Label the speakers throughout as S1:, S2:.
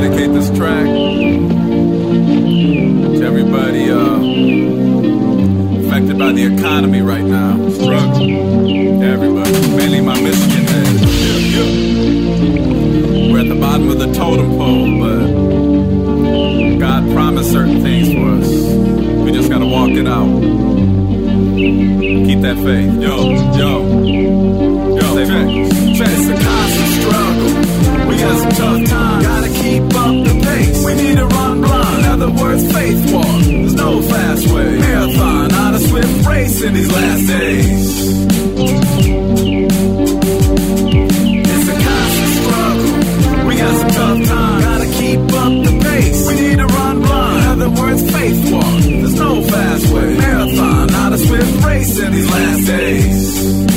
S1: dedicate this track to everybody uh, affected by the economy right now. Struggle. Everybody. Mainly my Michigan. Yeah, yeah. We're at the bottom of the totem pole, but God promised certain things for us. We just gotta walk it out. Keep that faith. Yo. Yo, in these last days. It's a constant struggle. We got some tough times. Gotta keep up the pace. We need to run blind. In other words, faith walk. There's no fast way. Marathon, not a swift race in these last days.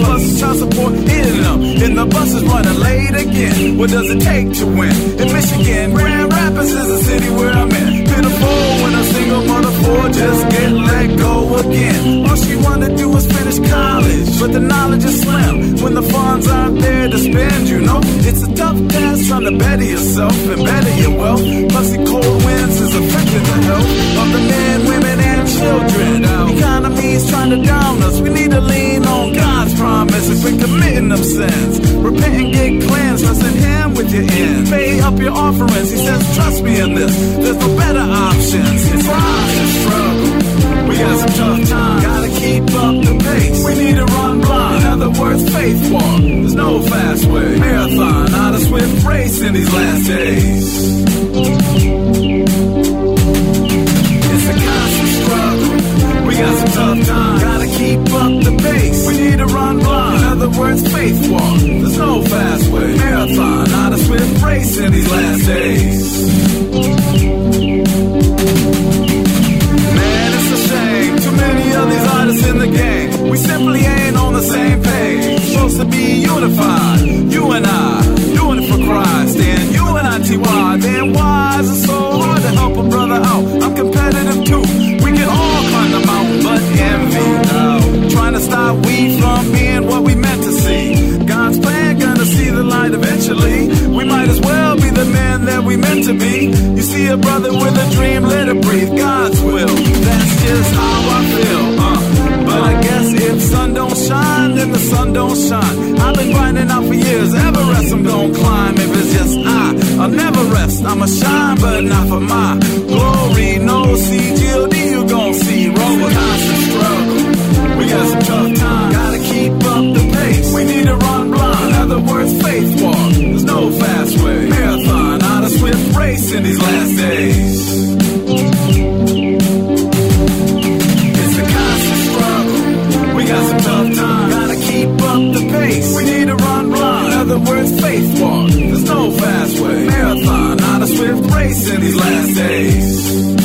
S1: Plus child support eating them. And the bus is running late again. What does it take to win? In Michigan, Grand Rapids is the city where I'm in. Pitiful when a single mother for just get let go again. All she wanna do is finish college, but the knowledge is slim. When the funds aren't there to spend, you know it's a tough task trying to better yourself and better your wealth. Plus the cold winds is affecting the health of the men, women, and children. Economy's Pay up your offerings. He says, trust me in this. There's no better options. It's a constant struggle. We got some tough times. Gotta keep up the pace. We need to run blind. In other words, faith walk. There's no fast way. Marathon, not a swift race in these last days. It's a constant struggle. We got some tough times. Gotta keep up the pace. We need to run blind. In other words, faith T.Y. Then why is it so hard to help a brother out? I'm competitive too. We can all climb the mountain, but envy. Now, trying to stop we from being what we meant to see. God's plan gonna see the light eventually. We might as well be the men that we meant to be. You see a brother with a dream, let it breathe. God's will. That's just how I feel. Uh. But I guess if sun don't shine, then the sun don't shine. I'ma shine, but not for my in these last days.